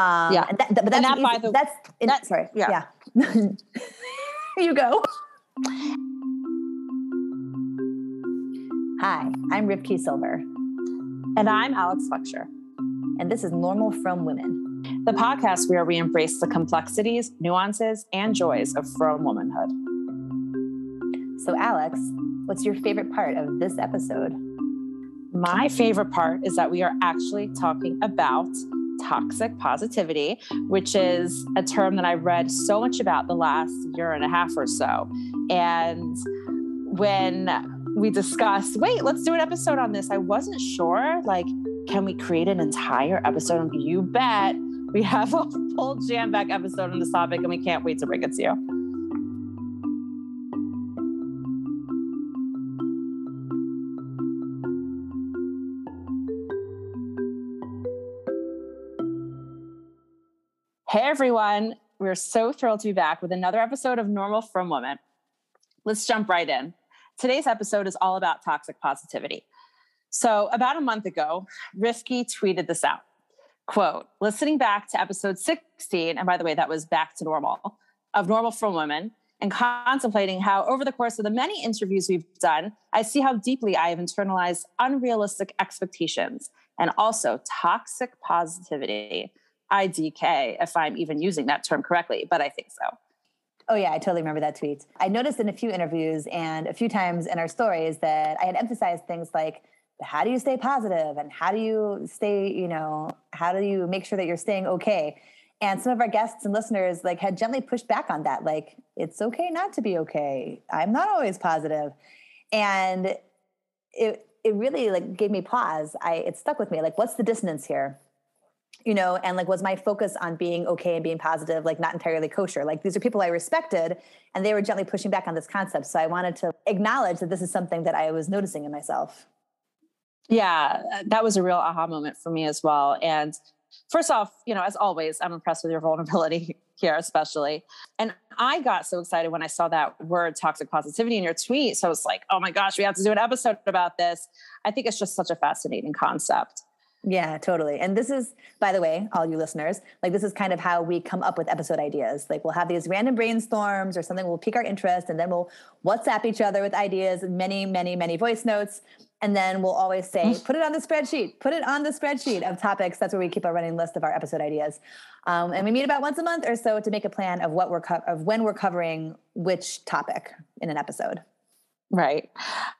Um, Yeah. and that, but that's And that, by the- that's in- that- sorry. yeah. Yeah. you go. Hi, I'm Rifki Silver, And I'm Alex Fletcher, and this is Normal Frum Women. the podcast where we embrace the complexities, nuances, and joys of frum womanhood. So, Alex, what's your favorite part of this episode? My favorite part is that we are actually talking about toxic positivity, which is a term that I've read so much about the last year and a half or so. And when we discussed, wait, let's do an episode on this, I wasn't sure, like, can we create an entire episode? You bet we have a full jam back episode on this topic, and we can't wait to bring it to you. Hey everyone, we're so thrilled to be back with another episode of Normal Frum Women. Let's jump right in. Today's episode is all about toxic positivity. So, about a month ago, Rifki tweeted this out. Quote, listening back to episode 16, and by the way, that was back to normal, of Normal Frum Women, and contemplating how over the course of the many interviews we've done, I see how deeply I have internalized unrealistic expectations and also toxic positivity. IDK, if I'm even using that term correctly, but I think so. Oh, yeah, I totally remember that tweet. I noticed in a few interviews and a few times in our stories that I had emphasized things like, how do you stay positive and how do you stay, you know, how do you make sure that you're staying okay? And some of our guests and listeners like had gently pushed back on that, like, it's okay not to be okay. I'm not always positive. And it it really like gave me pause. I it stuck with me. Like, what's the dissonance here? You know and like was my focus on being okay and being positive like not entirely kosher like these are people i respected and they were gently pushing back on this concept so i wanted to acknowledge that this is something that i was noticing in myself Yeah, uh, that was a real aha moment for me as well. And first off, you know, as always, I'm impressed with your vulnerability here, especially. And I got so excited when I saw that word toxic positivity in your tweet. So I was like, oh my gosh, we have to do an episode about this. I think it's just such a fascinating concept. Yeah, totally. And this is, by the way, all you listeners, like this is kind of how we come up with episode ideas. Like we'll have these random brainstorms or something will pique our interest, and then we'll WhatsApp each other with ideas, and many, many, many voice notes. And then we'll always say, put it on the spreadsheet, put it on the spreadsheet of topics. That's where we keep a running list of our episode ideas. Um, and we meet about once a month or so to make a plan of what we're co- of when we're covering which topic in an episode. Right.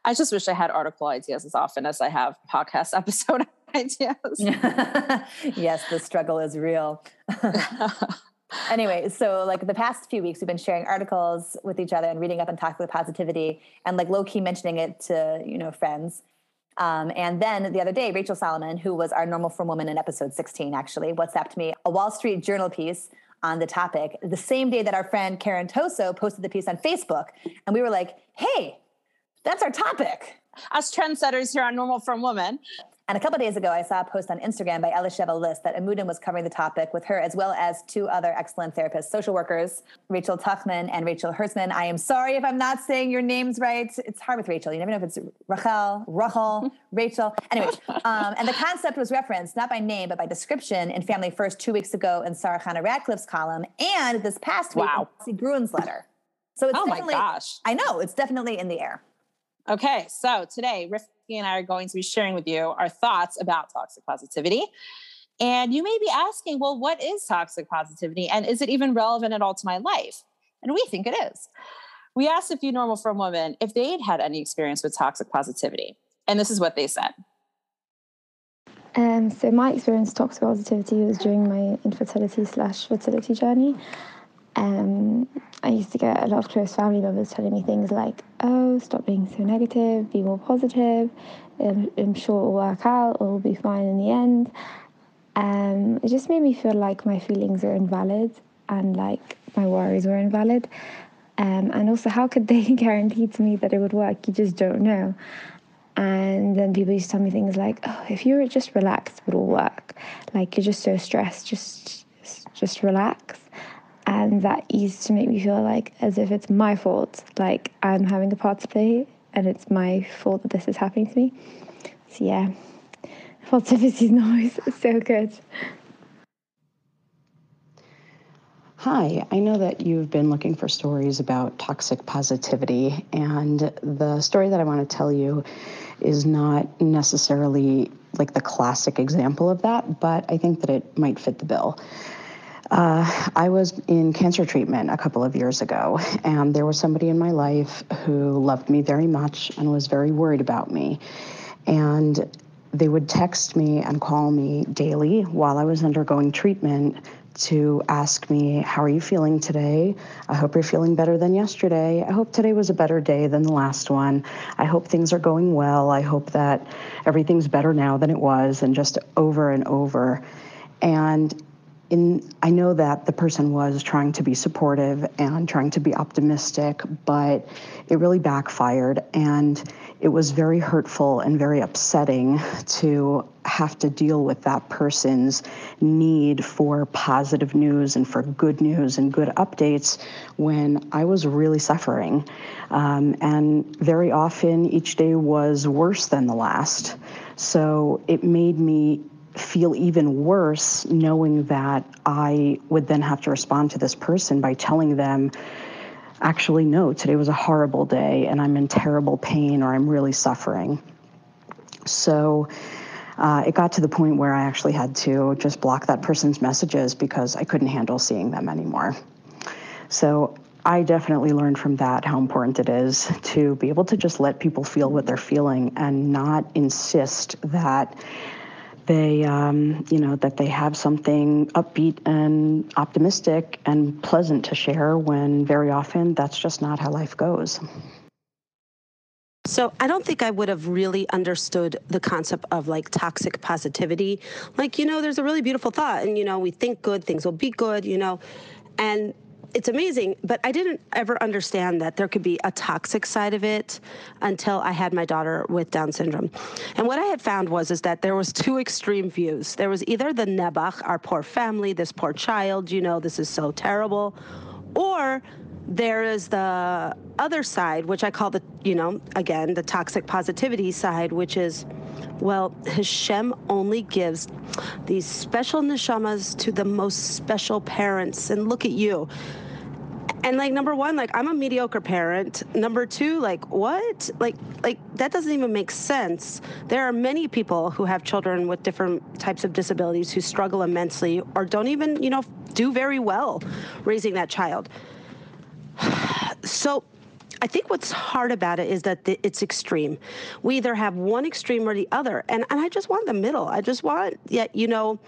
I just wish I had article ideas as often as I have podcast episode ideas. yes, the struggle is real. anyway, so like the past few weeks, we've been sharing articles with each other and reading up on toxic positivity and like low key mentioning it to, you know, friends. Um, and then the other day, Rachel Solomon, who was our normal frum woman in episode 16, actually WhatsApped me a Wall Street Journal piece on the topic the same day that our friend Karen Toso posted the piece on Facebook. And we were like, hey, that's our topic. Us trendsetters here on Normal Frum Woman. And a couple days ago, I saw a post on Instagram by Elisheva List that Amudim was covering the topic with her, as well as two other excellent therapists, social workers, Rachel Tuchman and Rachel Hertzman. I am sorry if I'm not saying your names right. It's hard with Rachel. You never know if it's Rachel, Rachel, Rachel. Anyway, um, and the concept was referenced not by name, but by description in Family First two weeks ago in Sarah Chana Radcliffe's column and this past week Wow. in Chelsea Gruen's letter. So it's Oh my gosh. I know, it's definitely in the air. Okay, so today, Rifki and I are going to be sharing with you our thoughts about toxic positivity. And you may be asking, well, what is toxic positivity? And is it even relevant at all to my life? And we think it is. We asked a few normal frum women if they'd had any experience with toxic positivity. And this is what they said. Um, so my experience with toxic positivity was during my infertility slash fertility journey. Um, I used to get a lot of close family members telling me things like, "Oh, stop being so negative. Be more positive. Um, I'm sure it'll work out. It'll be fine in the end." Um, it just made me feel like my feelings are invalid and like my worries were invalid. Um, and also, how could they guarantee to me that it would work? You just don't know. And then people used to tell me things like, "Oh, if you were just relaxed, it will work. Like you're just so stressed, just just relax." And that used to make me feel like as if it's my fault, like I'm having a part to play, and it's my fault that this is happening to me. So yeah, positivity is always so good. Hi, I know that you've been looking for stories about toxic positivity, and the story that I want to tell you is not necessarily like the classic example of that, but I think that it might fit the bill. Uh, I was in cancer treatment a couple of years ago, and there was somebody in my life who loved me very much and was very worried about me. And they would text me and call me daily while I was undergoing treatment to ask me, How are you feeling today? I hope you're feeling better than yesterday. I hope today was a better day than the last one. I hope things are going well. I hope that everything's better now than it was, and just over and over. And in, I know that the person was trying to be supportive and trying to be optimistic, but it really backfired. And it was very hurtful and very upsetting to have to deal with that person's need for positive news and for good news and good updates when I was really suffering. Um, and very often each day was worse than the last. So it made me feel even worse knowing that I would then have to respond to this person by telling them, actually, no, today was a horrible day and I'm in terrible pain or I'm really suffering. So uh, it got to the point where I actually had to just block that person's messages because I couldn't handle seeing them anymore. So I definitely learned from that how important it is to be able to just let people feel what they're feeling and not insist that they um, you know that they have something upbeat and optimistic and pleasant to share when very often that's just not how life goes so I don't think I would have really understood the concept of like toxic positivity. Like, you know, there's a really beautiful thought and you know, we think good, things will be good, you know. And it's amazing, but I didn't ever understand that there could be a toxic side of it until I had my daughter with Down syndrome. And what I had found was is that there was two extreme views. There was either the Nebuch, our poor family, this poor child, you know, this is so terrible, or there is the other side, which I call the, you know, again, the toxic positivity side, which is, well, Hashem only gives these special neshamas to the most special parents. And look at you. And like number one, like I'm a mediocre parent. Number two, like what? Like like that doesn't even make sense. There are many people who have children with different types of disabilities who struggle immensely or don't even, you know, do very well raising that child. So I think what's hard about it is that it's extreme. We either have one extreme or the other. And, and I just want the middle. I just want, yeah, you know,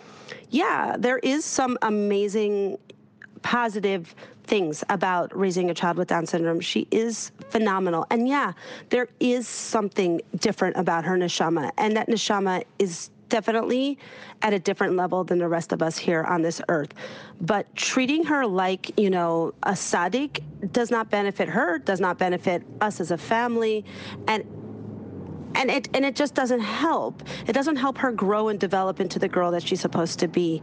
yeah, there is some amazing positive things about raising a child with Down syndrome. She is phenomenal. And yeah, there is something different about her neshama. And that neshama is definitely at a different level than the rest of us here on this earth. But treating her like, you know, a tzaddik does not benefit her, does not benefit us as a family. And and it and it just doesn't help. It doesn't help her grow and develop into the girl that she's supposed to be.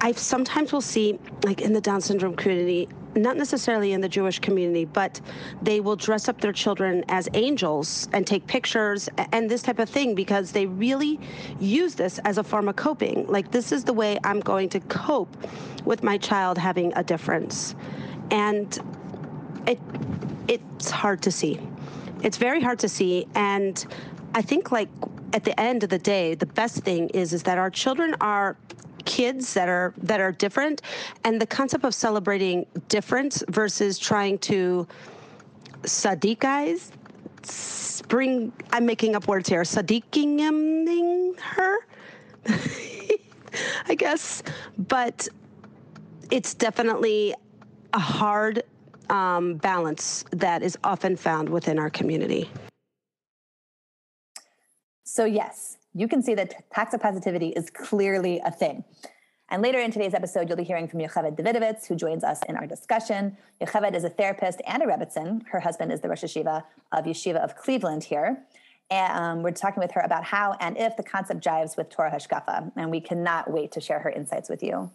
I sometimes will see, like in the Down syndrome community, not necessarily in the Jewish community, but they will dress up their children as angels and take pictures and this type of thing because they really use this as a form of coping. Like, this is the way I'm going to cope with my child having a difference. And it it's hard to see. It's very hard to see. And I think like at the end of the day, the best thing is is that our children are kids that are that are different. And the concept of celebrating difference versus trying to sadiqize spring i'm making up words here sadiqing her i guess. But it's definitely a hard um, balance that is often found within our community. So yes you can see that toxic positivity is clearly a thing. And later in today's episode, you'll be hearing from Yocheved Davidovitz, who joins us in our discussion. Yocheved is a therapist and a Rebbetzin. Her husband is the Rosh Yeshiva of Yeshiva of Cleveland here. And um, we're talking with her about how and if the concept jives with Torah Hashkafa. And we cannot wait to share her insights with you.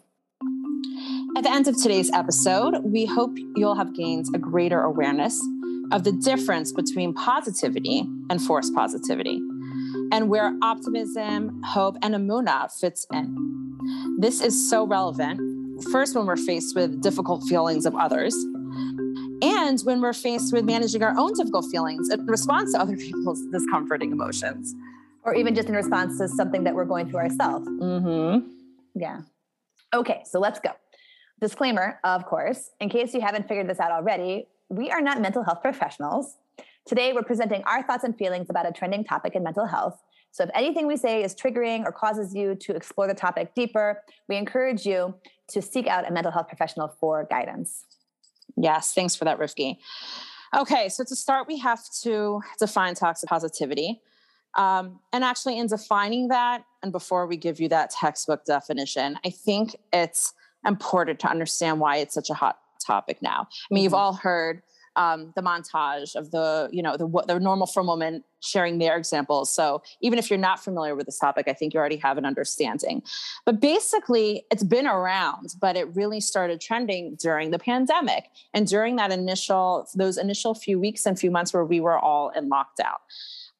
At the end of today's episode, we hope you'll have gained a greater awareness of the difference between positivity and forced positivity and where optimism, hope, and Amuna fits in. This is so relevant first when we're faced with difficult feelings of others and when we're faced with managing our own difficult feelings in response to other people's discomforting emotions. Or even just in response to something that we're going through ourselves. Mm-hmm. yeah. Okay so let's go. Disclaimer of course in case you haven't figured this out already we are not mental health professionals today we're presenting our thoughts and feelings about a trending topic in mental health so if anything we say is triggering or causes you to explore the topic deeper, we encourage you to seek out a mental health professional for guidance. Yes, thanks for that, Rifki. Okay, so to start, we have to define toxic positivity. Um, and actually, in defining that, and before we give you that textbook definition, I think it's important to understand why it's such a hot topic now. I mean, mm-hmm. you've all heard um, the montage of the you know the the normal frum woman sharing their examples. So even if you're not familiar with this topic, I think you already have an understanding. But basically, it's been around, but it really started trending during the pandemic and during that initial those initial few weeks and few months where we were all in lockdown.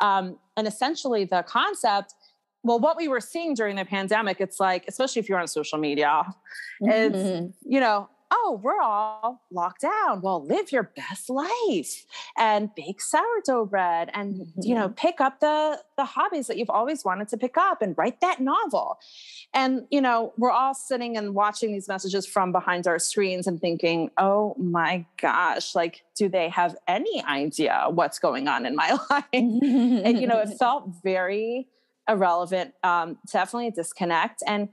Um, and essentially, the concept well, what we were seeing during the pandemic, it's like, especially if you're on social media, mm-hmm. it's, you know, oh, we're all locked down. Well, live your best life and bake sourdough bread and, mm-hmm. you know, mm-hmm. pick up the, the hobbies that you've always wanted to pick up and write that novel. And, you know, we're all sitting and watching these messages from behind our screens and thinking, oh my gosh, like, do they have any idea what's going on in my life? and, you know, it felt very irrelevant, um, definitely a disconnect. And,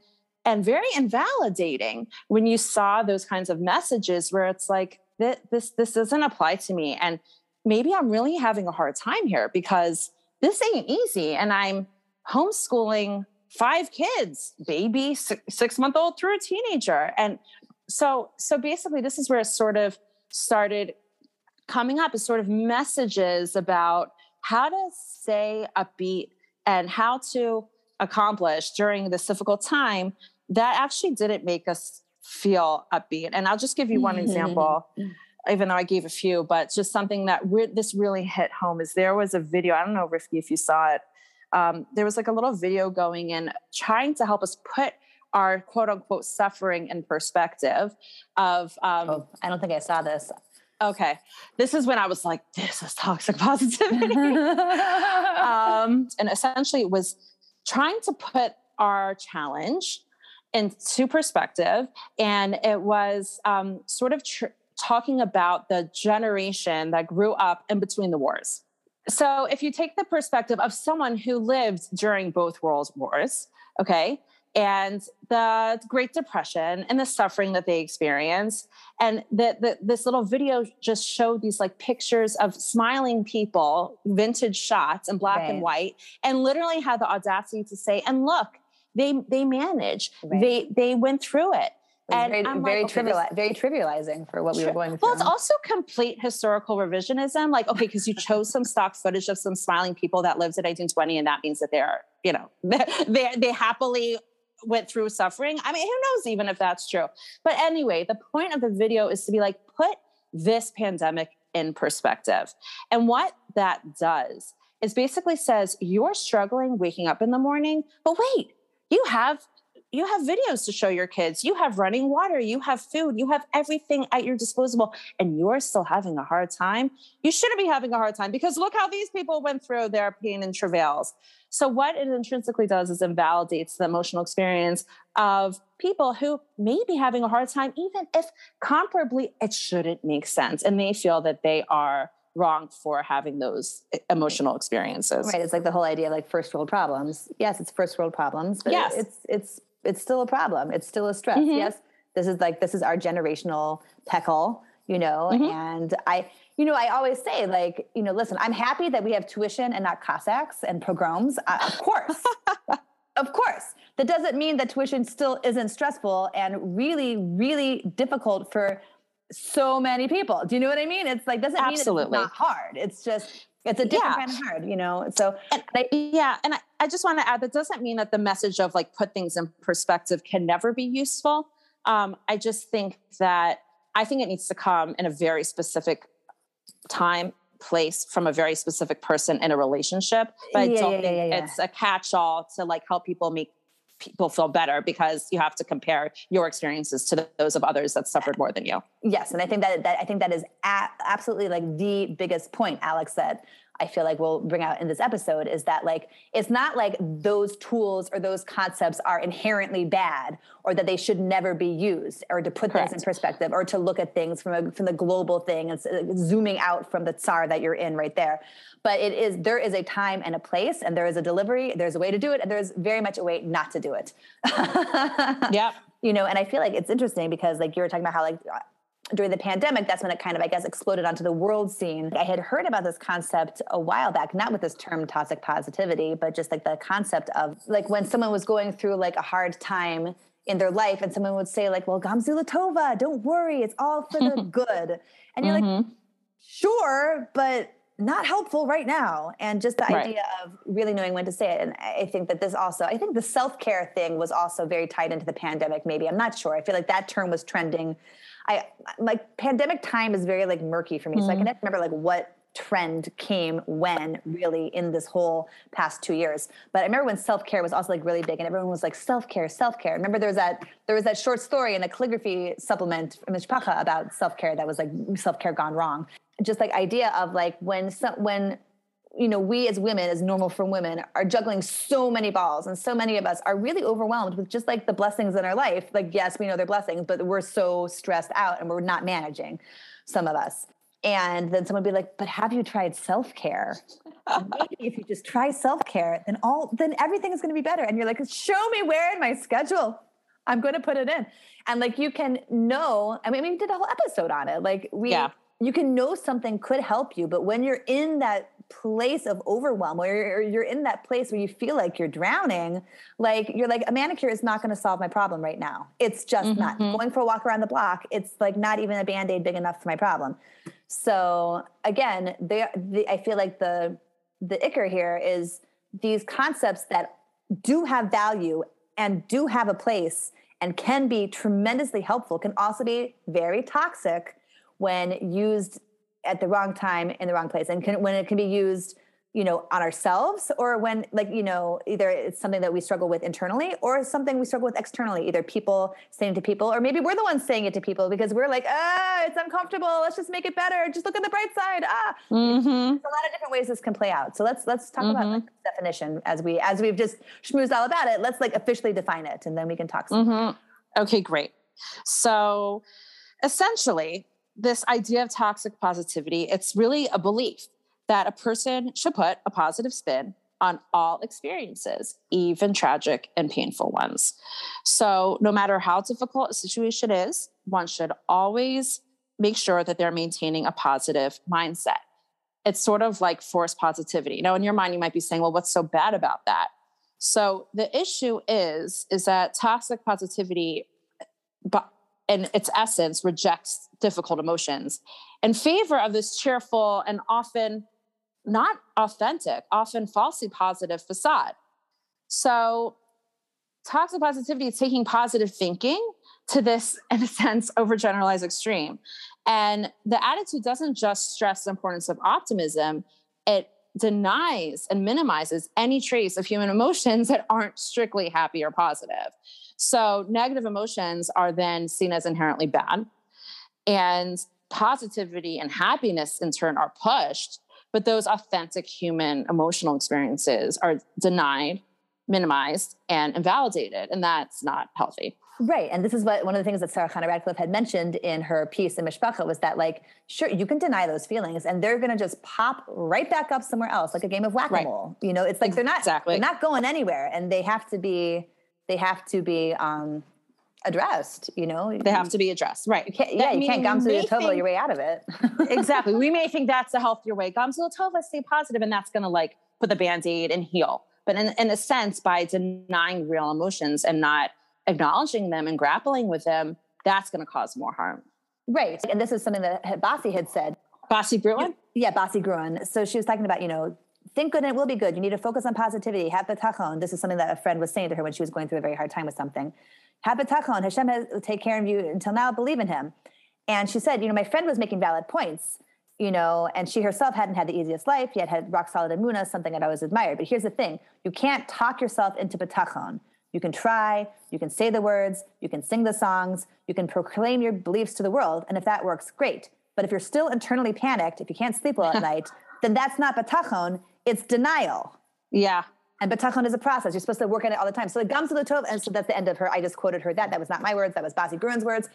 and very invalidating when you saw those kinds of messages where it's like this this doesn't apply to me. And maybe i'm really having a hard time here because this ain't easy and i'm homeschooling five kids baby six month old through a teenager. And so so basically this is where it sort of started coming up as sort of messages about how to stay upbeat and how to accomplish during this difficult time that actually didn't make us feel upbeat. And I'll just give you one example, even though I gave a few, but just something that re- this really hit home is there was a video. I don't know, Rifki, if you saw it. Um, there was like a little video going in trying to help us put our quote unquote suffering in perspective of um, oh, i don't think i saw this okay this is when i was like this is toxic positivity um, and essentially it was trying to put our challenge into perspective. And it was um, sort of tr- talking about the generation that grew up in between the wars. So if you take the perspective of someone who lived during both world wars, okay, and the Great Depression and the suffering that they experienced. And the, the, this little video just showed these like pictures of smiling people, vintage shots in black right. and white, and literally had the audacity to say, and look, they they manage. Right. They they went through it. And very, I'm very like, trivial, okay, very trivializing for what we were going through. Well, it's also complete historical revisionism. Like, okay, because you chose some stock footage of some smiling people that lived in 1820, and that means that they're, you know, they they happily went through suffering. I mean, who knows even if that's true. But anyway, the point of the video is to be like, put this pandemic in perspective. And what that does is basically says you're struggling waking up in the morning, but wait, you have you have videos to show your kids. You have running water. You have food. You have everything at your disposal and you're still having a hard time. You shouldn't be having a hard time because look how these people went through their pain and travails. So what it intrinsically does is invalidates the emotional experience of people who may be having a hard time even if comparably it shouldn't make sense and they feel that they are wrong for having those emotional experiences. Right. It's like the whole idea of like first world problems. Yes, it's first world problems, but yes. it's it's it's still a problem. It's still a stress. Mm-hmm. Yes. This is like this is our generational peckle, you know, mm-hmm. and I you know, I always say, like, you know, listen, I'm happy that we have tuition and not Cossacks and pogroms. Uh, of course. of course. That doesn't mean that tuition still isn't stressful and really, really difficult for so many people. Do you know what I mean? It's like doesn't Absolutely. mean it's not hard. It's just it's a different yeah. kind of hard, you know. So and, I, yeah, and I, I just want to add that doesn't mean that the message of like put things in perspective can never be useful. Um, I just think that I think it needs to come in a very specific time place from a very specific person in a relationship but yeah, I don't yeah, think it's a catch-all to like help people make people feel better because you have to compare your experiences to those of others that suffered more than you. Yes, and I think that, that I think that is a- absolutely like the biggest point Alex said. I feel like we'll bring out in this episode is that like it's not like those tools or those concepts are inherently bad or that they should never be used or to put Correct. things in perspective or to look at things from a, from the global thing and uh, zooming out from the tsar that you're in right there. But it is there is a time and a place and there is a delivery there's a way to do it and there's very much a way not to do it. Yeah you know and i feel like it's interesting because like you were talking about how like during the pandemic, that's when it kind of, I guess, exploded onto the world scene. I had heard about this concept a while back, not with this term toxic positivity, but just like the concept of like when someone was going through like a hard time in their life and someone would say like, well, Gamzu Latova, don't worry, it's all for the good. And you're mm-hmm. like, sure, but not helpful right now. And just the right. idea of really knowing when to say it. And I think that this also, I think the self care thing was also very tied into the pandemic, maybe. I'm not sure. I feel like that term was trending. I like pandemic time is very like murky for me. Mm. So I can mm. never remember like what trend came when really in this whole past two years. But I remember when self care was also like really big, and everyone was like self care, self care. Remember there was that there was that short story in a calligraphy supplement from Mishpacha about self care that was like self care gone wrong. Just like idea of like when some, when you know we as women as normal for women are juggling so many balls and so many of us are really overwhelmed with just like the blessings in our life like yes we know they're blessings but we're so stressed out and we're not managing some of us and then someone would be like, but have you tried self-care? Maybe if you just try self-care, then all then everything is going to be better. And you're like, show me where in my schedule I'm going to put it in. And like you can know, I mean, we did a whole episode on it. Like we yeah. you can know something could help you, but when you're in that place of overwhelm where you're, you're in that place where you feel like you're drowning like you're like a manicure is not going to solve my problem right now. It's just mm-hmm. not going for a walk around the block. It's like not even a band-aid big enough for my problem. So again they, the, i feel like the the icker here is these concepts that do have value and do have a place and can be tremendously helpful can also be very toxic when used at the wrong time in the wrong place and can, when it can be used you know on ourselves or when like you know either it's something that we struggle with internally or something we struggle with externally either people saying to people or maybe we're the ones saying it to people because we're like ah it's uncomfortable. Let's just make it better. Just look at the bright side. Ah. Mm-hmm. there's a lot of different ways this can play out. So let's let's talk mm-hmm. about like, definition as we as we've just schmoozed all about it. Let's like officially define it and then we can talk mm-hmm. okay great. So essentially this idea of toxic positivity, it's really a belief that a person should put a positive spin on all experiences, even tragic and painful ones. So, no matter how difficult a situation is, one should always make sure that they're maintaining a positive mindset. It's sort of like forced positivity. Now, in your mind, you might be saying, well, what's so bad about that? So, the issue is, is that toxic positivity, in its essence rejects difficult emotions in favor of this cheerful and often not authentic, often falsely positive facade. So, toxic positivity is taking positive thinking to this, in a sense, overgeneralized extreme. And the attitude doesn't just stress the importance of optimism, it denies and minimizes any trace of human emotions that aren't strictly happy or positive. So negative emotions are then seen as inherently bad. And positivity and happiness in turn are pushed, but those authentic human emotional experiences are denied, minimized, and invalidated. And that's not healthy. Right. And this is what one of the things that Sarah Chana Radcliffe had mentioned in her piece in Mishpacha was that, like, sure, you can deny those feelings and they're going to just pop right back up somewhere else, like a game of whack a mole. Right. You know, it's like they're not, exactly. they're not going anywhere and they have to be they have to be um, addressed. You know, they have to be addressed, right? You can't, yeah, you can't gamzu tova your way out of it. exactly. We may think that's a healthier way. Gamzu tova, stay positive, and that's going to like put the band aid and heal. But in, in a sense, by denying real emotions and not acknowledging them and grappling with them, that's going to cause more harm. Right. And this is something that Basi had said. Basi Gruen? Yeah, Basi Gruen. So she was talking about, you know, think good and it will be good. You need to focus on positivity. Have betachon. This is something that a friend was saying to her when she was going through a very hard time with something. Have betachon. Hashem has take care of you until now. Believe in him. And she said, you know, my friend was making valid points, you know, and she herself hadn't had the easiest life, yet had rock solid emunah, something I'd always admired. But here's the thing: you can't talk yourself into betachon. You can try, you can say the words, you can sing the songs, you can proclaim your beliefs to the world. And if that works, great. But if you're still internally panicked, if you can't sleep well at night, then that's not bitachon, it's denial. Yeah. And bitachon is a process. You're supposed to work on it all the time. So the gam tov, and so that's the end of her. I just quoted her that. That was not my words. That was Basi Gruen's words.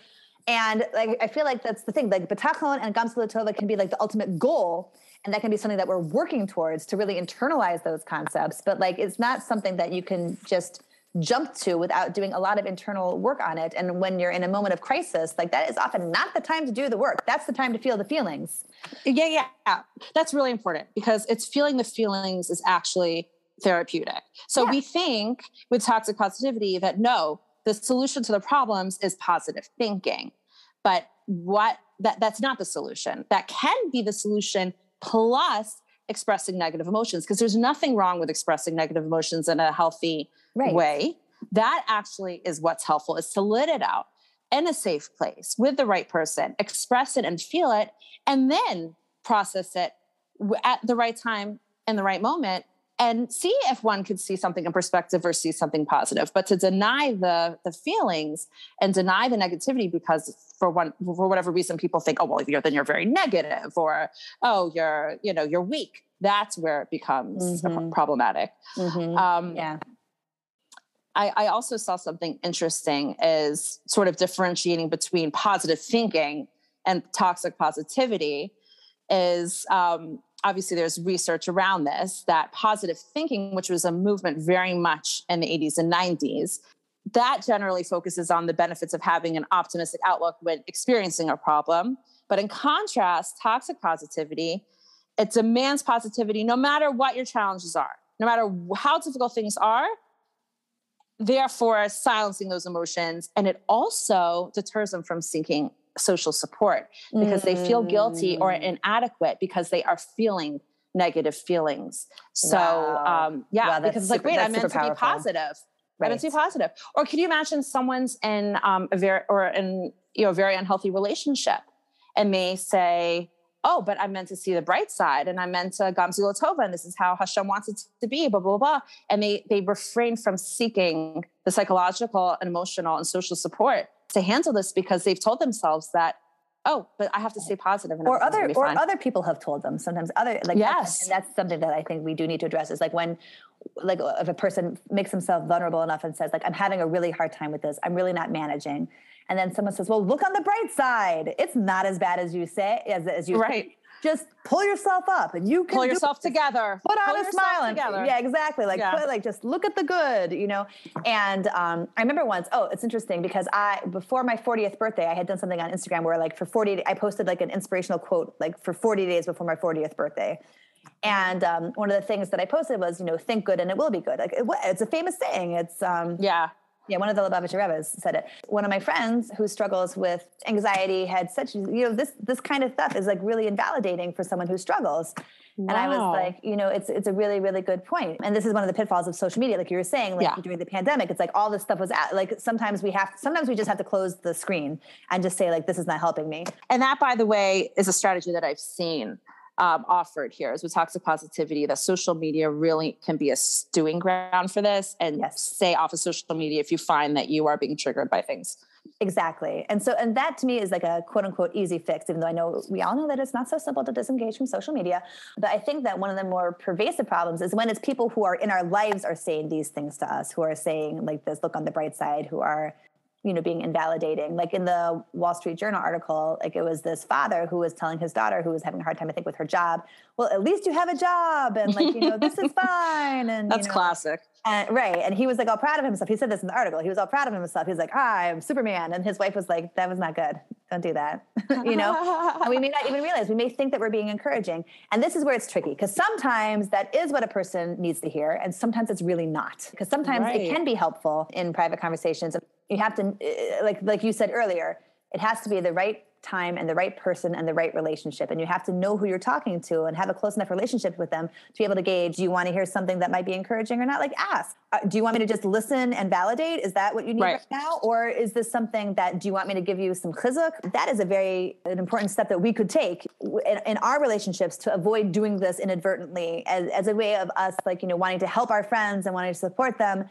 And like I feel like that's the thing. Like bitachon and gam tov can be like the ultimate goal, and that can be something that we're working towards to really internalize those concepts. But like it's not something that you can just jump to without doing a lot of internal work on it. And when you're in a moment of crisis, like that is often not the time to do the work. That's the time to feel the feelings. Yeah, yeah, yeah. That's really important because it's feeling the feelings is actually therapeutic. So yeah. we think with toxic positivity that no, the solution to the problems is positive thinking. But what that that's not the solution. That can be the solution plus expressing negative emotions because there's nothing wrong with expressing negative emotions in a healthy right. way. That actually is what's helpful is to let it out in a safe place with the right person, express it and feel it, and then process it at the right time in the right moment and see if one could see something in perspective or see something positive but to deny the the feelings and deny the negativity because for one for whatever reason people think oh well you're then you're very negative or oh you're you know you're weak that's where it becomes mm-hmm. problematic mm-hmm. um, yeah I, I also saw something interesting is sort of differentiating between positive thinking and toxic positivity is um, obviously there's research around this that positive thinking, which was a movement very much in the 80s and 90s, that generally focuses on the benefits of having an optimistic outlook when experiencing a problem. But in contrast, toxic positivity, it demands positivity no matter what your challenges are, no matter how difficult things are, therefore silencing those emotions. And it also deters them from seeking social support because mm. they feel guilty or mm. inadequate because they are feeling negative feelings. So wow. um, yeah, wow, because it's like, wait, I meant to powerful. be positive. Right. I meant to be positive. Or can you imagine someone's in um, a very or in you know very unhealthy relationship and they say, oh, but I meant to see the bright side and I meant to Gamzula Tova and this is how Hashem wants it to be, blah, blah, blah. And they they refrain from seeking the psychological and emotional and social support to handle this because they've told themselves that oh but i have to stay positive or other or other people have told them sometimes other like yes. and that's something that i think we do need to address is like when like if a person makes himself vulnerable enough and says like i'm having a really hard time with this. I'm really not managing. And then someone says well look on the bright side. It's not as bad as you say as, as you right. think just pull yourself up and you can pull yourself together. Put on pull a smile and yeah exactly. Like yeah. put, like just look at the good you know? And um, i remember once oh it's interesting because i before my 40th birthday i had done something on instagram where like for 40 i posted like an inspirational quote like for 40 days before my 40th birthday. And um, one of the things that I posted was, you know, think good and it will be good. Like it, it's a famous saying. It's um, yeah, yeah, one of the Lubavitcher Rebbes said it. One of my friends who struggles with anxiety had such, you know, this this kind of stuff is like really invalidating for someone who struggles. Wow. And I was like, you know, it's it's a really really good point. And this is one of the pitfalls of social media, like you were saying, like yeah. during the pandemic, it's like all this stuff was at, like sometimes we have sometimes we just have to close the screen and just say like this is not helping me. And that, by the way, is a strategy that I've seen um, offered here is with toxic positivity that social media really can be a stewing ground for this and yes. stay off of social media if you find that you are being triggered by things. Exactly. And so and that to me is like a quote unquote easy fix even though i know we all know that it's not so simple to disengage from social media. But i think that one of the more pervasive problems is when it's people who are in our lives are saying these things to us who are saying like this look on the bright side who are you know being invalidating. Like in the wall street journal article like it was this father who was telling his daughter who was having a hard time i think with her job well at least you have a job and like you know this is fine and that's you know, classic. and, right and he was like all proud of himself. He said this in the article. He was all proud of himself. He's like hi i'm superman and his wife was like that was not good. Don't do that you know? And we may not even realize we may think that we're being encouraging. And this is where it's tricky because sometimes that is what a person needs to hear and sometimes it's really not because sometimes right. it can be helpful in private conversations you have to uh, like like you said earlier it has to be the right time and the right person and the right relationship. And you have to know who you're talking to and have a close enough relationship with them to be able to gauge do you want to hear something that might be encouraging or not? Like ask. Uh, do you want me to just listen and validate? Is that what you need right. right. now? Or is this something that do you want me to give you some chizuk? That is a very an important step that we could take in, in our relationships to avoid doing this inadvertently as, as a way of us like you know wanting to help our friends and wanting to support them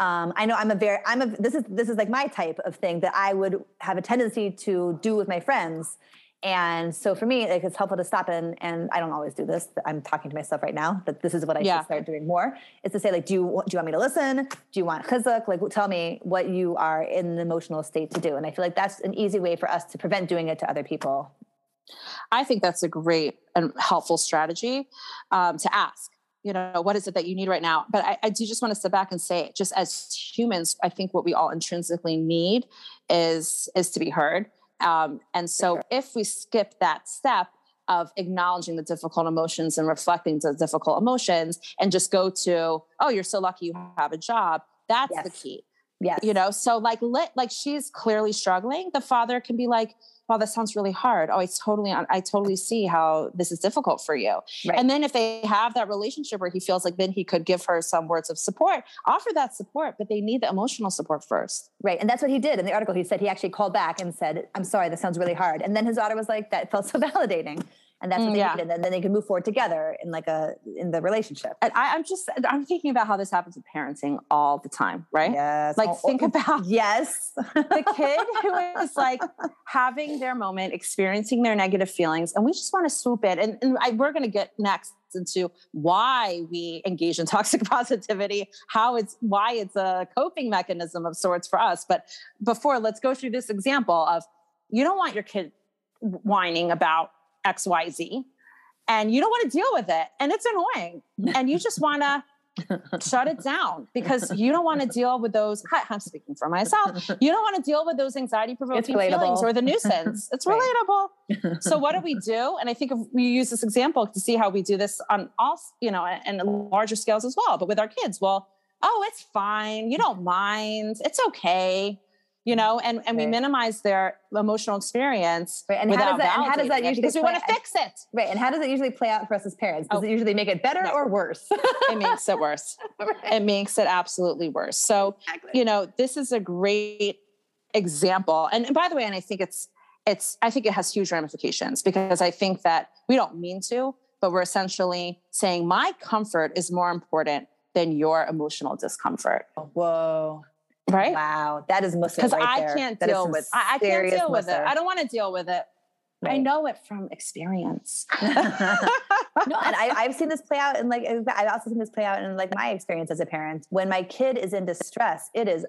Um, I know I'm a very I'm a this is this is like my type of thing that I would have a tendency to do with my friends. And so for me, like it's helpful to stop and and I don't always do this. I'm talking to myself right now that this is what I Yeah. should start doing more. Is to say like, do you do you want me to listen? Do you want chizuk? Like, tell me what you are in an emotional state to do. And I feel like that's an easy way for us to prevent doing it to other people. I think that's a great and helpful strategy um, to ask. You know, what is it that you need right now? But I, I do just want to step back and say, just as humans, I think what we all intrinsically need is is to be heard. Um, and so, if we skip that step of acknowledging the difficult emotions and reflecting the difficult emotions, and just go to, "Oh, you're so lucky you have a job," that's the key yeah you know so like lit like she's clearly struggling the father can be like wow that sounds really hard oh i totally i totally see how this is difficult for you Right. and then if they have that relationship where he feels like then he could give her some words of support offer that support but they need the emotional support first Right. And that's what he did in the article. He said he actually called back and said, I'm sorry, this sounds really hard. And then his daughter was like, that felt so validating. And that's what Mm, they yeah. needed. And then they could move forward together in like a in the relationship. and I, i'm just i'm thinking about how this happens with parenting all the time right Yes. like Oh, think oh, about Yes. the kid who is like having their moment, experiencing their negative feelings, and we just want to swoop in. And, and I, we're going to get next into why we engage in toxic positivity, how it's why it's a coping mechanism of sorts for us. But before, let's go through this example of you don't want your kid whining about X, Y, Z, and you don't want to deal with it, and it's annoying, and you just want to shut it down because you don't want to deal with those. Hi, I'm speaking for myself. You don't want to deal with those anxiety provoking feelings or the nuisance. It's Right. relatable. So what do we do? And I think if we use this example to see how we do this on all, you know, and larger scales as well, but with our kids, well, oh, it's fine. You don't mind. It's okay. You know, and, and we minimize their emotional experience Right, and how does that- and how does that usually because we want to play- fix it. right. And how does it usually play out for us as parents? Does Oh. it usually make it better No. or worse? It makes it worse. It makes it absolutely worse. So you know this is a great example and, and by the way and i think it's it's i think it has huge ramifications because i think that we don't mean to but we're essentially saying my comfort is more important than your emotional discomfort Whoa. Right Wow. That is muscle. because right i there. can't deal with i, I can't deal with it i don't want to deal with it i know it from experience no, and I, I've seen this play out and like I've also seen this play out in like my experience as a parent. When my kid is in distress, it is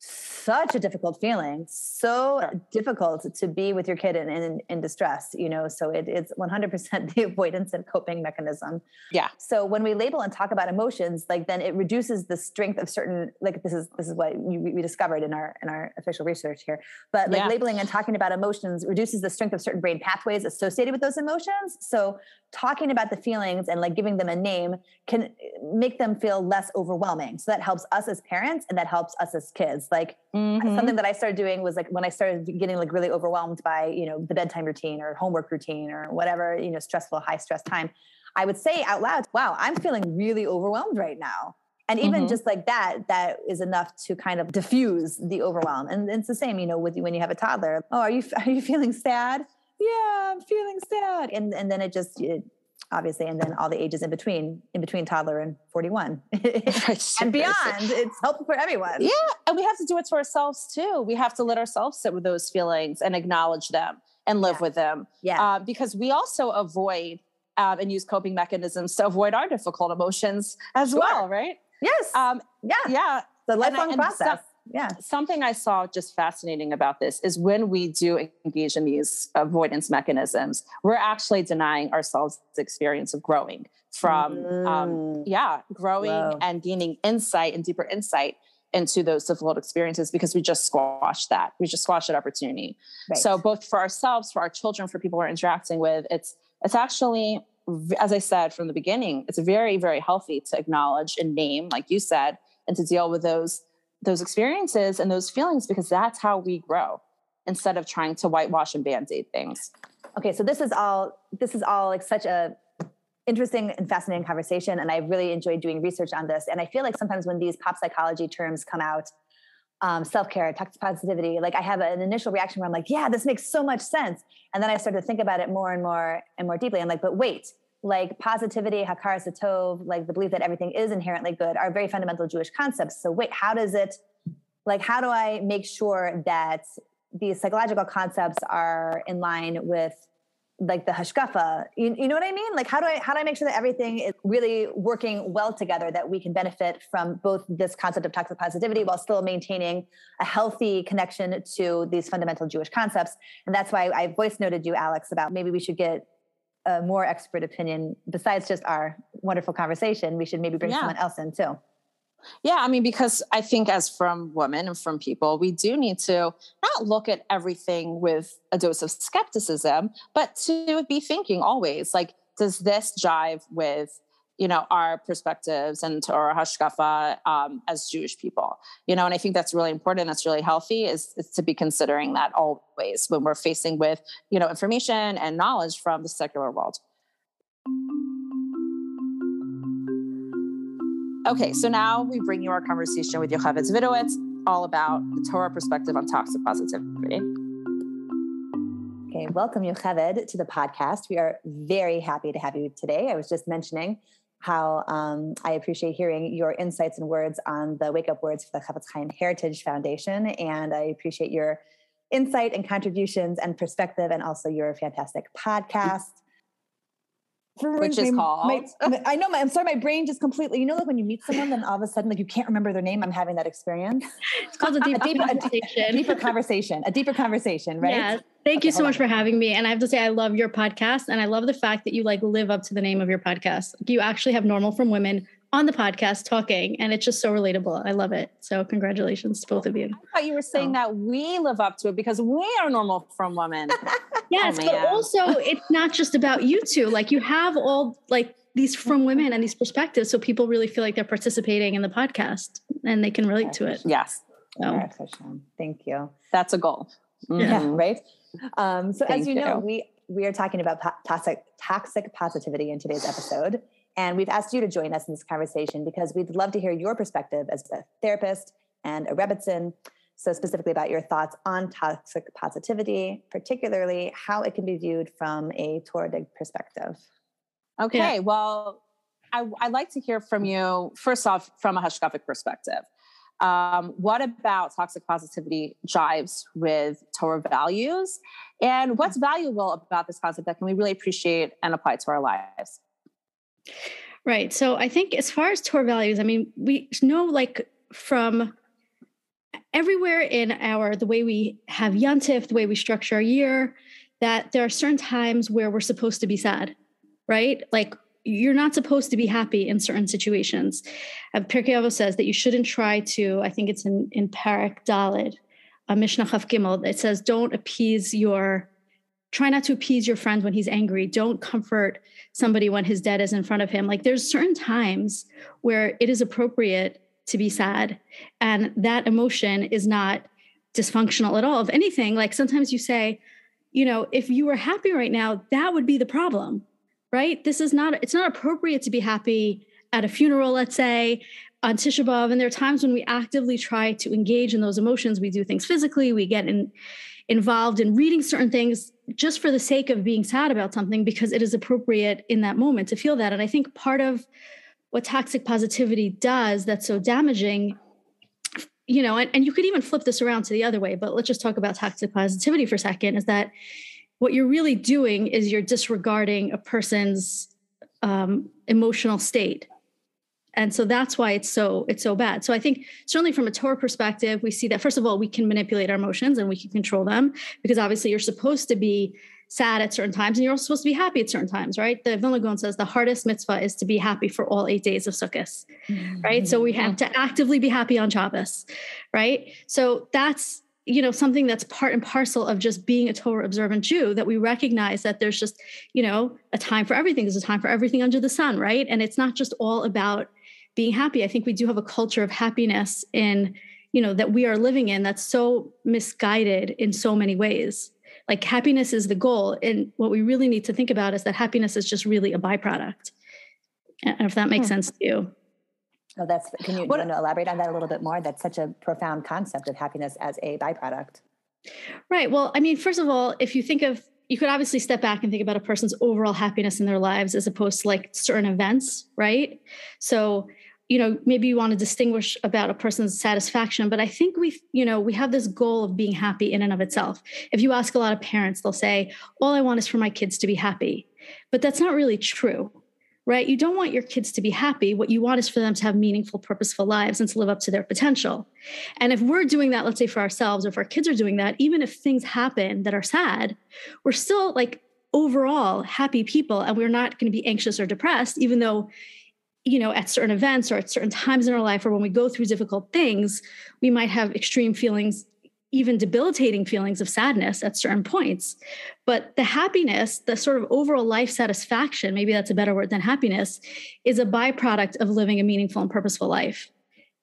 such a difficult feeling, so difficult to be with your kid in, in, in distress. You know, so it, it's 100% the avoidance and coping mechanism. Yeah. So when we label and talk about emotions, like then it reduces the strength of certain. Like this is this is what we, we discovered in our in our official research here. But like Yeah. labeling and talking about emotions reduces the strength of certain brain pathways associated with those emotions. So talking about the feelings and like giving them a name can uh, make them feel less overwhelming. So that helps us as parents and that helps us as kids. Like Mhm. something that I started doing was like when I started getting like really overwhelmed by, you know, the bedtime routine or homework routine or whatever, you know, stressful, high stress time, I would say out loud, wow, I'm feeling really overwhelmed right now. And even Mhm. just like that, that is enough to kind of diffuse the overwhelm. And it's the same, you know, with you when you have a toddler. Oh, are you are you feeling sad? Yeah, I'm feeling sad. And and then it just it, obviously, and then all the ages in between, in between toddler and 41 and beyond. It's helpful for everyone. Yeah, and we have to do it to ourselves too. We have to let ourselves sit with those feelings and acknowledge them and live Yeah. with them. Yeah. Uh, because we also avoid um, and use coping mechanisms to avoid our difficult emotions as Sure. well, right? yes. Um, yeah. yeah. The lifelong and process. some- yeah. Something I saw just fascinating about this is when we do engage in these avoidance mechanisms, we're actually denying ourselves the experience of growing from um, Mm. yeah, growing Wow. and gaining insight and deeper insight into those difficult experiences because we just squash that. We just squash that opportunity. Right. So both for ourselves, for our children, for people we're interacting with, it's it's actually, as I said from the beginning, it's very very healthy to acknowledge and name, like you said, and to deal with those those experiences and those feelings because that's how we grow instead of trying to whitewash and band-aid things. okay so this is all this is all like such a interesting and fascinating conversation and i really enjoyed doing research on this and i feel like sometimes when these pop psychology terms come out um, self-care toxic positivity like i have an initial reaction where i'm like yeah this makes so much sense and then i started to think about it more and more and more deeply i'm like but wait like positivity, hakaras hatov, like the belief that everything is inherently good, are very fundamental Jewish concepts. So wait, how does it, like, how do I make sure that these psychological concepts are in line with like the hashkafa? You, you know what i mean? Like how do i how do i make sure that everything is really working well together that we can benefit from both this concept of toxic positivity while still maintaining a healthy connection to these fundamental jewish concepts? And that's why i voice noted you alex about maybe we should get a more expert opinion besides just our wonderful conversation we should maybe bring yeah. someone else in too yeah, I mean, because I think as frum women and frum people, we do need to not look at everything with a dose of skepticism, but to be thinking always like, does this jive with you know our perspectives and our hashkafa um, as Jewish people? You know, and I think that's really important. That's really healthy is, is to be considering that always when we're facing with you know information and knowledge from the secular world. Okay, so now we bring you our conversation with Yocheved Zvidowitz, all about the Torah perspective on toxic positivity. Okay, welcome Yocheved to the podcast. We are very happy to have you today. I was just mentioning how um, I appreciate hearing your insights and words on the Wake Up Words for the Chafetz Chaim Heritage Foundation, and I appreciate your insight and contributions and perspective, and also your fantastic podcast which is my, called. My, I know. My, I'm sorry. My brain just completely. You know, like when you meet someone, then all of a sudden, like you can't remember their name. I'm having that experience. It's called a deeper, a deeper conversation. A deeper conversation. A deeper conversation. Right. Yeah. Thank okay, you so much on. for having me. And I have to say, I love your podcast, and I love the fact that you like live up to the name of your podcast. You actually have normal frum women on the podcast talking and it's just so relatable. I love it. So congratulations to both of you. I thought you were saying that we live up to it because we are normal frum women. yes, oh, but also it's not just about you two. Like you have all like these frum women and these perspectives so people really feel like they're participating in the podcast and they can relate to it. Yes. So. Thank you. That's a goal. Mm-hmm. Yeah, right. Um, so Thank as you, you know, we we are talking about toxic toxic positivity in today's episode. And we've asked you to join us in this conversation because we'd love to hear your perspective as a therapist and a Rebbetzin. So, specifically about your thoughts on toxic positivity, particularly how it can be viewed from a Torah perspective. Okay, yeah. well, I, would like to hear from you, first off, from a hashkafic perspective. Um, what about toxic positivity jives with Torah values? And what's valuable about this concept that can we really appreciate and apply to our lives? Right. So I think as far as Torah values, I mean, we know like from everywhere in our the way we have Yantif, the way we structure our year, that there are certain times where we're supposed to be sad, right? Like you're not supposed to be happy in certain situations. Uh, Pirkei says that you shouldn't try to. I think it's in in Perek Daled, a Mishnah Chaf Gimel. It says don't appease your try not to appease your friend when he's angry. Don't comfort somebody when his debt is in front of him. Like there's certain times where it is appropriate to be sad and that emotion is not dysfunctional at all. If anything like sometimes you say you know if you were happy right now that would be the problem right? This is not it's not appropriate to be happy at a funeral let's say on Tisha B'Av, and there are times when we actively try to engage in those emotions. We do things physically. We get in, involved in reading certain things just for the sake of being sad about something because it is appropriate in that moment to feel that. And I think part of what toxic positivity does that's so damaging, you know, and, and you could even flip this around to the other way, but let's just talk about toxic positivity for a second is that what you're really doing is you're disregarding a person's um, emotional state and so that's why it's so it's so bad. So i think certainly from a torah perspective we see that first of all we can manipulate our emotions and we can control them because obviously you're supposed to be sad at certain times and you're also supposed to be happy at certain times right? The Vilna Gaon says the hardest mitzvah is to be happy for all eight days of sukkot mm-hmm. right? So we have to actively be happy on Shabbos right? So that's you know something that's part and parcel of just being a Torah observant Jew that we recognize that there's just you know a time for everything. There's a time for everything under the sun right? And it's not just all about being happy. I think we do have a culture of happiness in, you know, that we are living in that's so misguided in so many ways. Like happiness is the goal. And what we really need to think about is that happiness is just really a byproduct. And if that makes hmm. sense to you. Oh, that's can you want to elaborate on that a little bit more? That's such a profound concept of happiness as a byproduct. Right. Well, I mean, first of all, if you think of you could obviously step back and think about a person's overall happiness in their lives as opposed to like certain events, right? So, you know, maybe you want to distinguish about a person's satisfaction, but I think we, you know, we have this goal of being happy in and of itself. If you ask a lot of parents, they'll say, "All I want is for my kids to be happy." But that's not really true right? You don't want your kids to be happy. What you want is for them to have meaningful, purposeful lives and to live up to their potential. And if we're doing that, let's say for ourselves, or if our kids are doing that, even if things happen that are sad, we're still like overall happy people and we're not going to be anxious or depressed, even though you know at certain events or at certain times in our life or when we go through difficult things we might have extreme feelings even debilitating feelings of sadness at certain points. But the happiness, the sort of overall life satisfaction, maybe that's a better word than happiness, is a byproduct of living a meaningful and purposeful life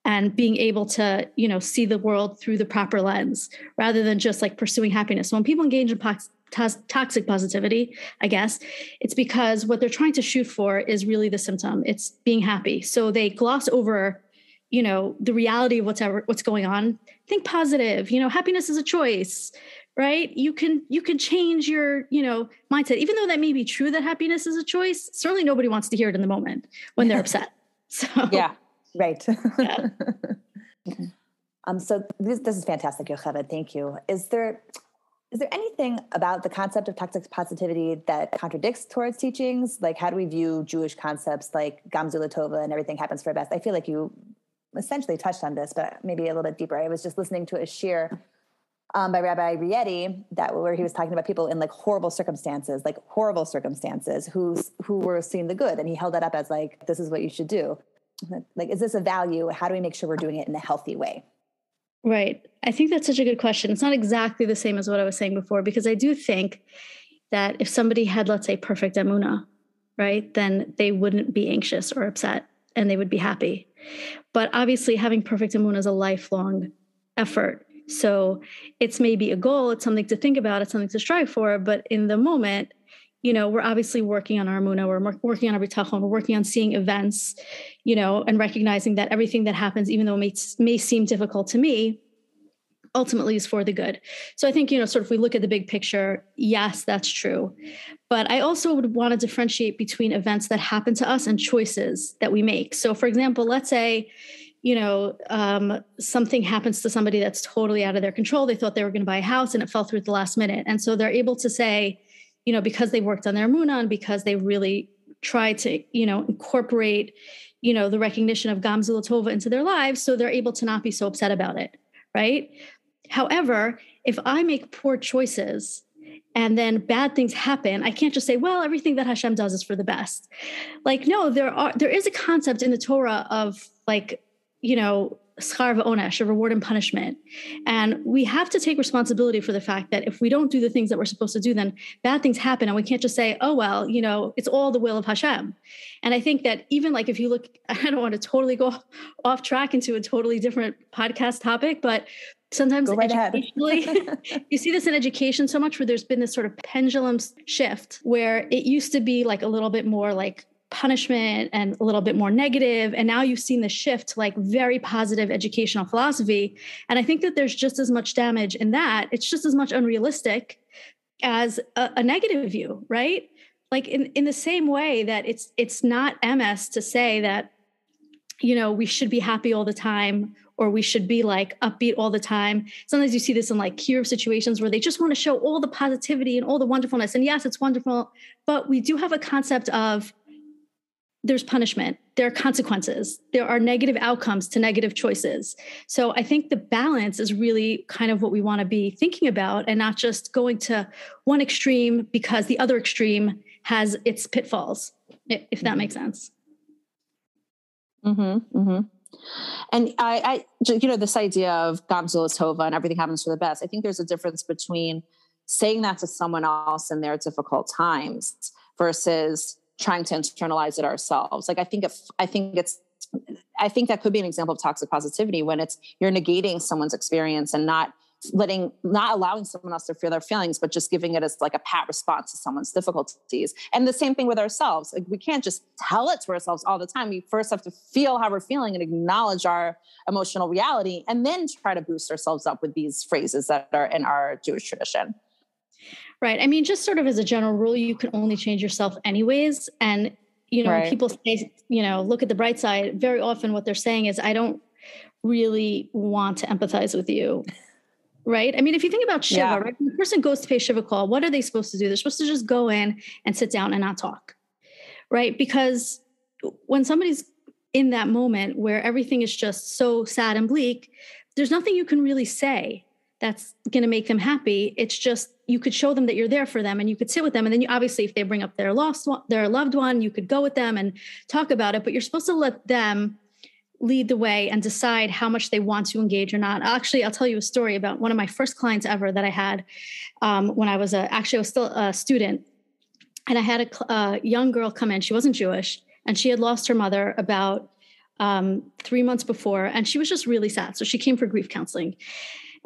and being able to, you know, see the world through the proper lens rather than just like pursuing happiness. When people engage in toxic positivity, I guess, it's because what they're trying to shoot for is really the symptom. It's being happy. So they gloss over you know the reality of what's ever what's going on. Think positive you know happiness is a choice right? You can you can change your you know mindset. Even though that may be true that happiness is a choice certainly nobody wants to hear it in the moment when they're upset. So yeah. Right. Yeah. um so this, this is fantastic yocheved. Thank you. Is there is there anything about the concept of toxic positivity that contradicts Torah's teachings? Like, how do we view Jewish concepts like Gamzu Latova and everything happens for the best? I feel like you essentially touched on this, but maybe a little bit deeper. I was just listening to a shiur um, by Rabbi Rieti that where he was talking about people in like horrible circumstances, like horrible circumstances, who's who were seeing the good, and he held that up as like this is what you should do. Like, is this a value? How do we make sure we're doing it in a healthy way? Right. I think that's such a good question. It's not exactly the same as what I was saying before because I do think that if somebody had, let's say, perfect emuna, right, then they wouldn't be anxious or upset and they would be happy. But obviously, having perfect emuna is a lifelong effort. So it's maybe a goal, it's something to think about, it's something to strive for. But in the moment, you know, we're obviously working on our emuna, we're working on our bitachon, we're working on seeing events, you know, and recognizing that everything that happens, even though it may, may seem difficult to me, ultimately is for the good. So I think, you know, sort of we look at the big picture, yes, that's true. But I also would want to differentiate between events that happen to us and choices that we make. So, for example, let's say, you know, um, something happens to somebody that's totally out of their control. They thought they were going to buy a house and it fell through at the last minute. And so they're able to say, you know, because they worked on their emuna and because they really tried to, you know, incorporate, you know, the recognition of Gamzu Latova into their lives, so they're able to not be so upset about it, right? However, if I make poor choices and then bad things happen, I can't just say, well, everything that Hashem does is for the best. Like, no, there are there is a concept in the Torah of like, you know, schar onesh, a reward and punishment. And we have to take responsibility for the fact that if we don't do the things that we're supposed to do, then bad things happen. And we can't just say, oh, well, you know, it's all the will of Hashem. And I think that even like if you look, I don't want to totally go off track into a totally different podcast topic, but sometimes right educationally you see this in education so much where there's been this sort of pendulum shift where it used to be like a little bit more like punishment and a little bit more negative and now you've seen the shift to like very positive educational philosophy and i think that there's just as much damage in that it's just as much unrealistic as a, a negative view right like in, in the same way that it's it's not ms to say that you know we should be happy all the time or we should be like upbeat all the time. Sometimes you see this in like kiruv situations where they just want to show all the positivity and all the wonderfulness. And yes, it's wonderful, but we do have a concept of there's punishment, there are consequences, there are negative outcomes to negative choices. So I think the balance is really kind of what we want to be thinking about and not just going to one extreme because the other extreme has its pitfalls, if that makes sense. Mm-hmm, mm-hmm. And I, I, you know, this idea of Gamzu Latova and everything happens for the best. I think there's a difference between saying that to someone else in their difficult times versus trying to internalize it ourselves. Like I think if I think it's I think that could be an example of toxic positivity when it's you're negating someone's experience and not letting not allowing someone else to feel their feelings but just giving it as like a pat response to someone's difficulties. And the same thing with ourselves. Like we can't just tell it to ourselves all the time. We first have to feel how we're feeling and acknowledge our emotional reality and then try to boost ourselves up with these phrases that are in our jewish tradition Right. I mean, just sort of as a general rule, you can only change yourself anyways. And, you know, Right. people say, you know, look at the bright side. Very often what they're saying is, I don't really want to empathize with you. Right. I mean, if you think about Shiva, Yeah. right? When a person goes to pay Shiva call, what are they supposed to do? They're supposed to just go in and sit down and not talk. Right. Because when somebody's in that moment where everything is just so sad and bleak, there's nothing you can really say that's going to make them happy. It's just you could show them that you're there for them, and you could sit with them, and then you obviously, if they bring up their lost one, their loved one, you could go with them and talk about it. But you're supposed to let them lead the way and decide how much they want to engage or not. Actually, I'll tell you a story about one of my first clients ever that I had um, when I was a actually I was still a student, and I had a uh, young girl come in. She wasn't Jewish, and she had lost her mother about um, three months before, and she was just really sad. So she came for grief counseling,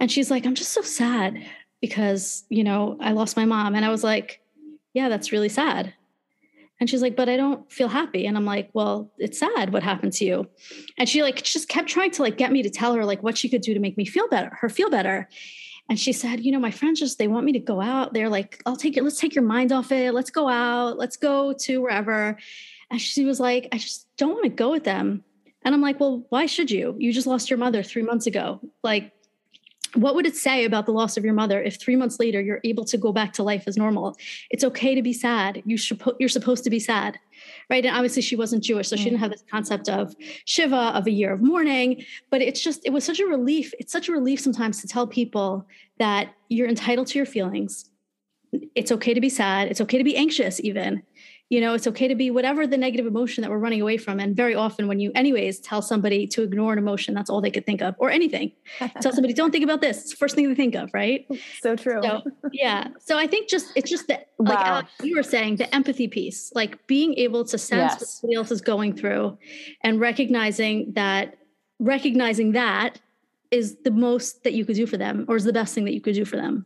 and she's like, "I'm just so sad because you know I lost my mom," and I was like, "Yeah, that's really sad." And she's like, but I don't feel happy. And I'm like, well, it's sad what happened to you. And she like just kept trying to like get me to tell her like what she could do to make me feel better, her feel better. And she said, you know, my friends just they want me to go out. They're like, I'll take it, let's take your mind off it. Let's go out, let's go to wherever. And she was like, I just don't want to go with them. And I'm like, well, why should you? You just lost your mother three months ago. Like, what would it say about the loss of your mother if three months later you're able to go back to life as normal? It's okay to be sad. You should you're supposed to be sad, right? And obviously she wasn't Jewish, so she didn't mm. have this concept of Shiva of a year of mourning. But it's just it was such a relief. It's such a relief sometimes to tell people that you're entitled to your feelings. It's okay to be sad. It's okay to be anxious, even. You know, it's okay to be whatever the negative emotion that we're running away from. And very often, when you, anyways, tell somebody to ignore an emotion, that's all they could think of, or anything. tell somebody, don't think about this. It's the first thing they think of, right? so true. So, yeah. So I think just, it's just that, like Wow. Alex, you were saying, the empathy piece, like being able to sense what Yes. somebody else is going through and recognizing that, recognizing that is the most that you could do for them or is the best thing that you could do for them.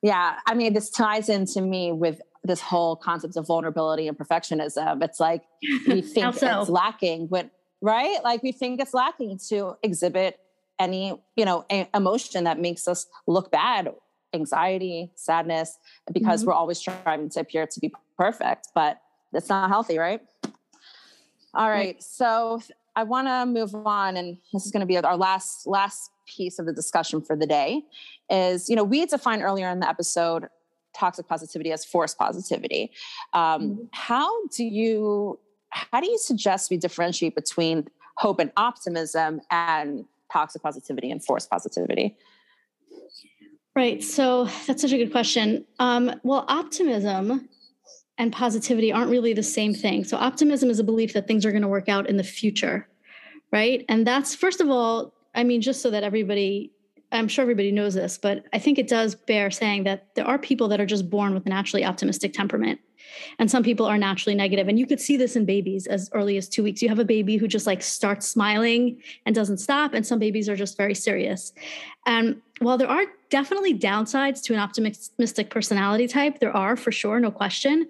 Yeah, I mean, this ties into me with this whole concept of vulnerability and perfectionism. It's like we think so? it's lacking when, right? Like we think it's lacking to exhibit any, you know, a- emotion that makes us look bad, anxiety, sadness, because Mhm. we're always striving to appear to be perfect, but that's not healthy, right? All right, so I want to move on, and this is going to be our last last piece of the discussion for the day. Is you know we defined earlier in the episode toxic positivity as forced positivity. Um, How do you how do you suggest we differentiate between hope and optimism and toxic positivity and forced positivity? Right. So that's such a good question. Um, well, optimism and positivity aren't really the same thing. So, optimism is a belief that things are going to work out in the future. Right. And that's, first of all, I mean, just so that everybody, I'm sure everybody knows this, but I think it does bear saying that there are people that are just born with a naturally optimistic temperament. And some people are naturally negative. And you could see this in babies as early as two weeks. You have a baby who just like starts smiling and doesn't stop. And some babies are just very serious. And while there are definitely downsides to an optimistic personality type, there are for sure, no question.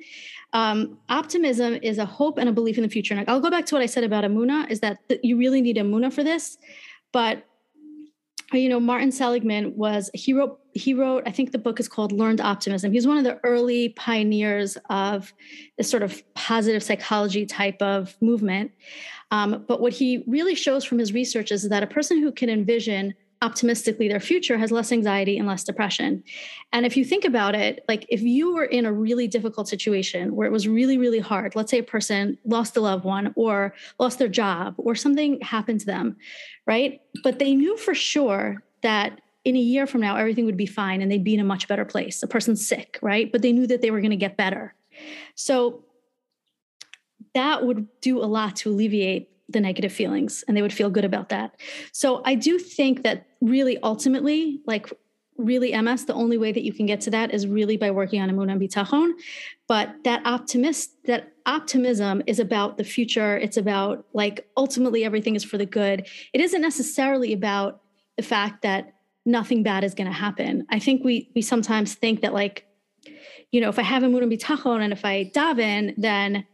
Um, optimism is a hope and a belief in the future. And I'll go back to what I said about emuna is that you really need emuna for this. But you know, Martin Seligman was he wrote he wrote I think the book is called Learned Optimism. He's one of the early pioneers of this sort of positive psychology type of movement. Um, but what he really shows from his research is that a person who can envision optimistically their future has less anxiety and less depression. And if you think about it, like if you were in a really difficult situation where it was really, really hard, let's say a person lost a loved one or lost their job or something happened to them, right? But they knew for sure that in a year from now, everything would be fine and they'd be in a much better place. A person's sick, right? But they knew that they were going to get better. So that would do a lot to alleviate the negative feelings and they would feel good about that. So I do think that really ultimately, like really MS, the only way that you can get to that is really by working on Amun and Bitachon. But that optimist, that optimism is about the future. It's about like ultimately everything is for the good. It isn't necessarily about the fact that nothing bad is going to happen. I think we we sometimes think that like, you know, if I have Amun and Bitachon and if I daven, then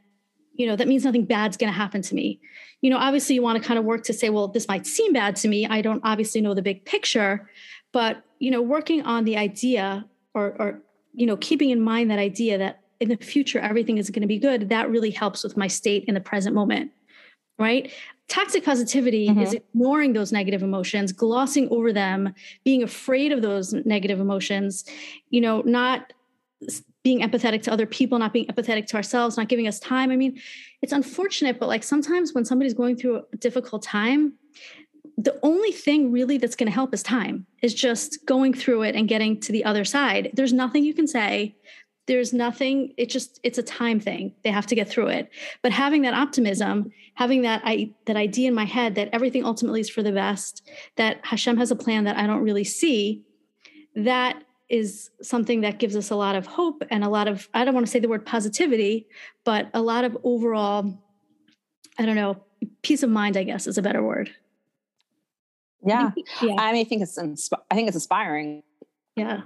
you know that means nothing bad's going to happen to me you know obviously you want to kind of work to say well this might seem bad to me i don't obviously know the big picture but you know working on the idea or or you know, keeping in mind that idea that in the future everything is going to be good, that really helps with my state in the present moment. Right? Toxic positivity mm-hmm. is ignoring those negative emotions, glossing over them, being afraid of those negative emotions, you know, not being empathetic to other people, not being empathetic to ourselves, not giving us time. I mean, it's unfortunate, but like sometimes when somebody's going through a difficult time, the only thing really that's going to help is time, is just going through it and getting to the other side. There's nothing you can say. There's nothing, it just, it's a time thing. They have to get through it. But having that optimism, having that, I, that idea in my head that everything ultimately is for the best, that Hashem has a plan that I don't really see, that is something that gives us a lot of hope and a lot of, I don't want to say the word positivity, but a lot of overall, I don't know, peace of mind, I guess is a better word. Yeah. yeah. I mean, I think it's, insp- I think it's inspiring. Yeah.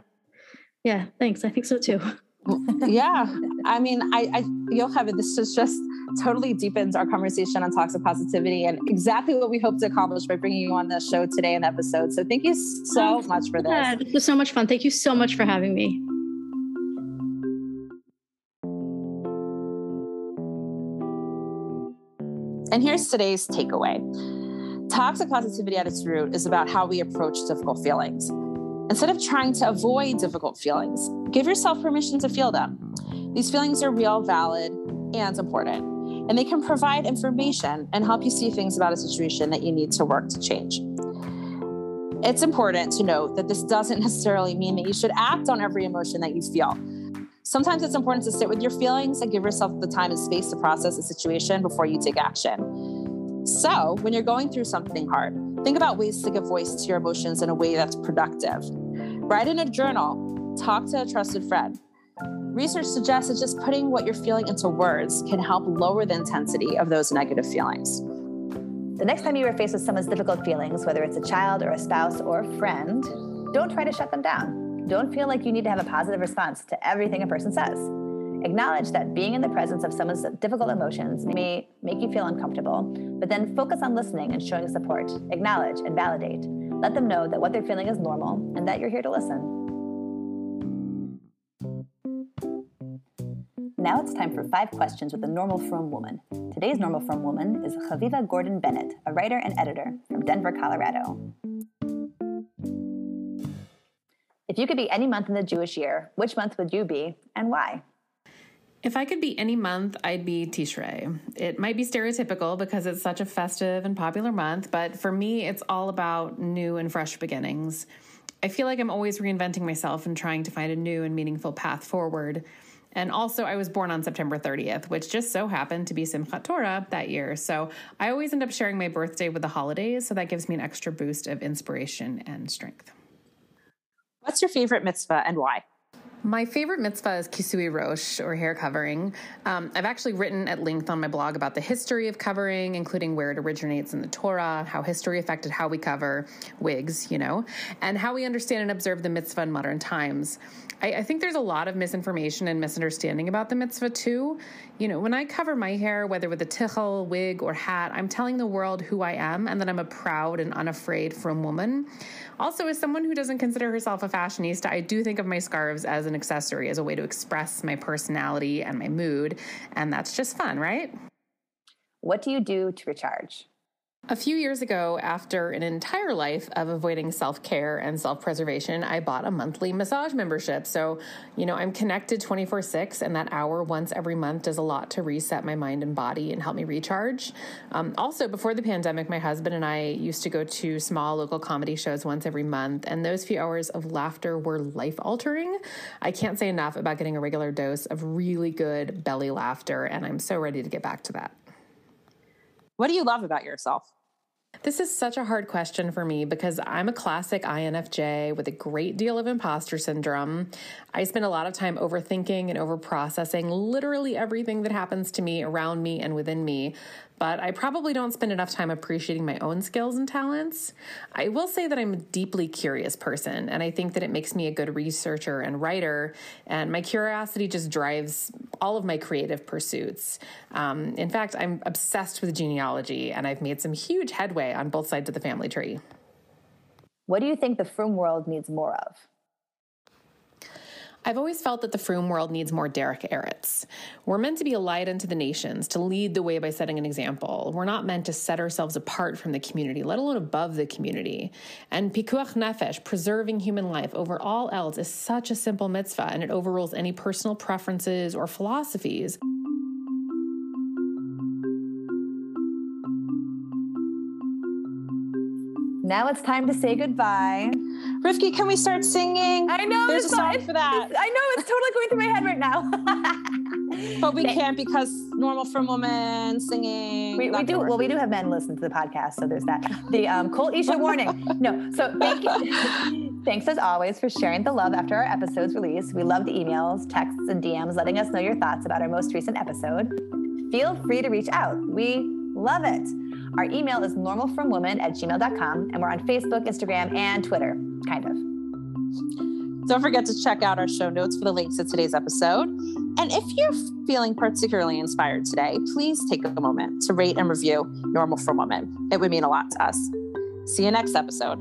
Yeah. Thanks. I think so too. yeah. I mean, I, I, Yocheved, this is just totally deepens our conversation on toxic positivity and exactly what we hope to accomplish by bringing you on the show today and episode. So thank you so oh, much for this. Yeah, this was so much fun. Thank you so much for having me. And here's today's takeaway. Toxic positivity at its root is about how we approach difficult feelings. Instead of trying to avoid difficult feelings, give yourself permission to feel them. These feelings are real, valid, and important, and they can provide information and help you see things about a situation that you need to work to change. It's important to note that this doesn't necessarily mean that you should act on every emotion that you feel. Sometimes it's important to sit with your feelings and give yourself the time and space to process a situation before you take action. So, when you're going through something hard, think about ways to give voice to your emotions in a way that's productive. Write in a journal, talk to a trusted friend. Research suggests that just putting what you're feeling into words can help lower the intensity of those negative feelings. The next time you are faced with someone's difficult feelings, whether it's a child or a spouse or a friend, don't try to shut them down. Don't feel like you need to have a positive response to everything a person says. Acknowledge that being in the presence of someone's difficult emotions may make you feel uncomfortable, but then focus on listening and showing support. Acknowledge and validate. Let them know that what they're feeling is normal and that you're here to listen. Now it's time for five questions with a normal frum woman. Today's normal frum woman is Chaviva Gordon Bennett, a writer and editor from Denver, Colorado. If you could be any month in the Jewish year, which month would you be and why? If I could be any month, I'd be Tishrei. It might be stereotypical because it's such a festive and popular month, but for me, it's all about new and fresh beginnings. I feel like I'm always reinventing myself and trying to find a new and meaningful path forward. And also, I was born on September 30th, which just so happened to be Simchat Torah that year. So I always end up sharing my birthday with the holidays, so that gives me an extra boost of inspiration and strength. What's your favorite mitzvah and why? My favorite mitzvah is kisui rosh, or hair covering. Um, I've actually written at length on my blog about the history of covering, including where it originates in the Torah, how history affected how we cover wigs, you know, and how we understand and observe the mitzvah in modern times. I, I think there's a lot of misinformation and misunderstanding about the mitzvah too. You know, when I cover my hair, whether with a tichel, wig, or hat, I'm telling the world who I am and that I'm a proud and unafraid frum woman. Also, as someone who doesn't consider herself a fashionista, I do think of my scarves as an accessory, as a way to express my personality and my mood. And that's just fun, right? What do you do to recharge? A few years ago, after an entire life of avoiding self care and self preservation, I bought a monthly massage membership. So, you know, I'm connected 24 6, and that hour once every month does a lot to reset my mind and body and help me recharge. Um, also, before the pandemic, my husband and I used to go to small local comedy shows once every month, and those few hours of laughter were life altering. I can't say enough about getting a regular dose of really good belly laughter, and I'm so ready to get back to that. What do you love about yourself? This is such a hard question for me because I'm a classic INFJ with a great deal of imposter syndrome. I spend a lot of time overthinking and overprocessing literally everything that happens to me, around me, and within me but I probably don't spend enough time appreciating my own skills and talents. I will say that I'm a deeply curious person, and I think that it makes me a good researcher and writer. And my curiosity just drives all of my creative pursuits. Um, in fact, I'm obsessed with genealogy, and I've made some huge headway on both sides of the family tree. What do you think the frum world needs more of? I've always felt that the frum world needs more Derech Eretz. We're meant to be a light unto the nations, to lead the way by setting an example. We're not meant to set ourselves apart from the community, let alone above the community. And pikuach nefesh, preserving human life over all else, is such a simple mitzvah, and it overrules any personal preferences or philosophies. Now it's time to say goodbye. Rifki, can we start singing? I know there's a song for that. I know it's totally going through my head right now. but we can't because normal frum woman singing. We, we do well. We do have men listen to the podcast, so there's that. The um, Kol Isha warning. No, so thank you. Thanks as always for sharing the love after our episode's release. We love the emails, texts, and DMs letting us know your thoughts about our most recent episode. Feel free to reach out. We love it. Our email is normalfrumwoman at gmail.com, and we're on Facebook, Instagram, and Twitter, kind of. Don't forget to check out our show notes for the links to today's episode. And if you're feeling particularly inspired today, please take a moment to rate and review Normal Frum Woman. It would mean a lot to us. See you next episode.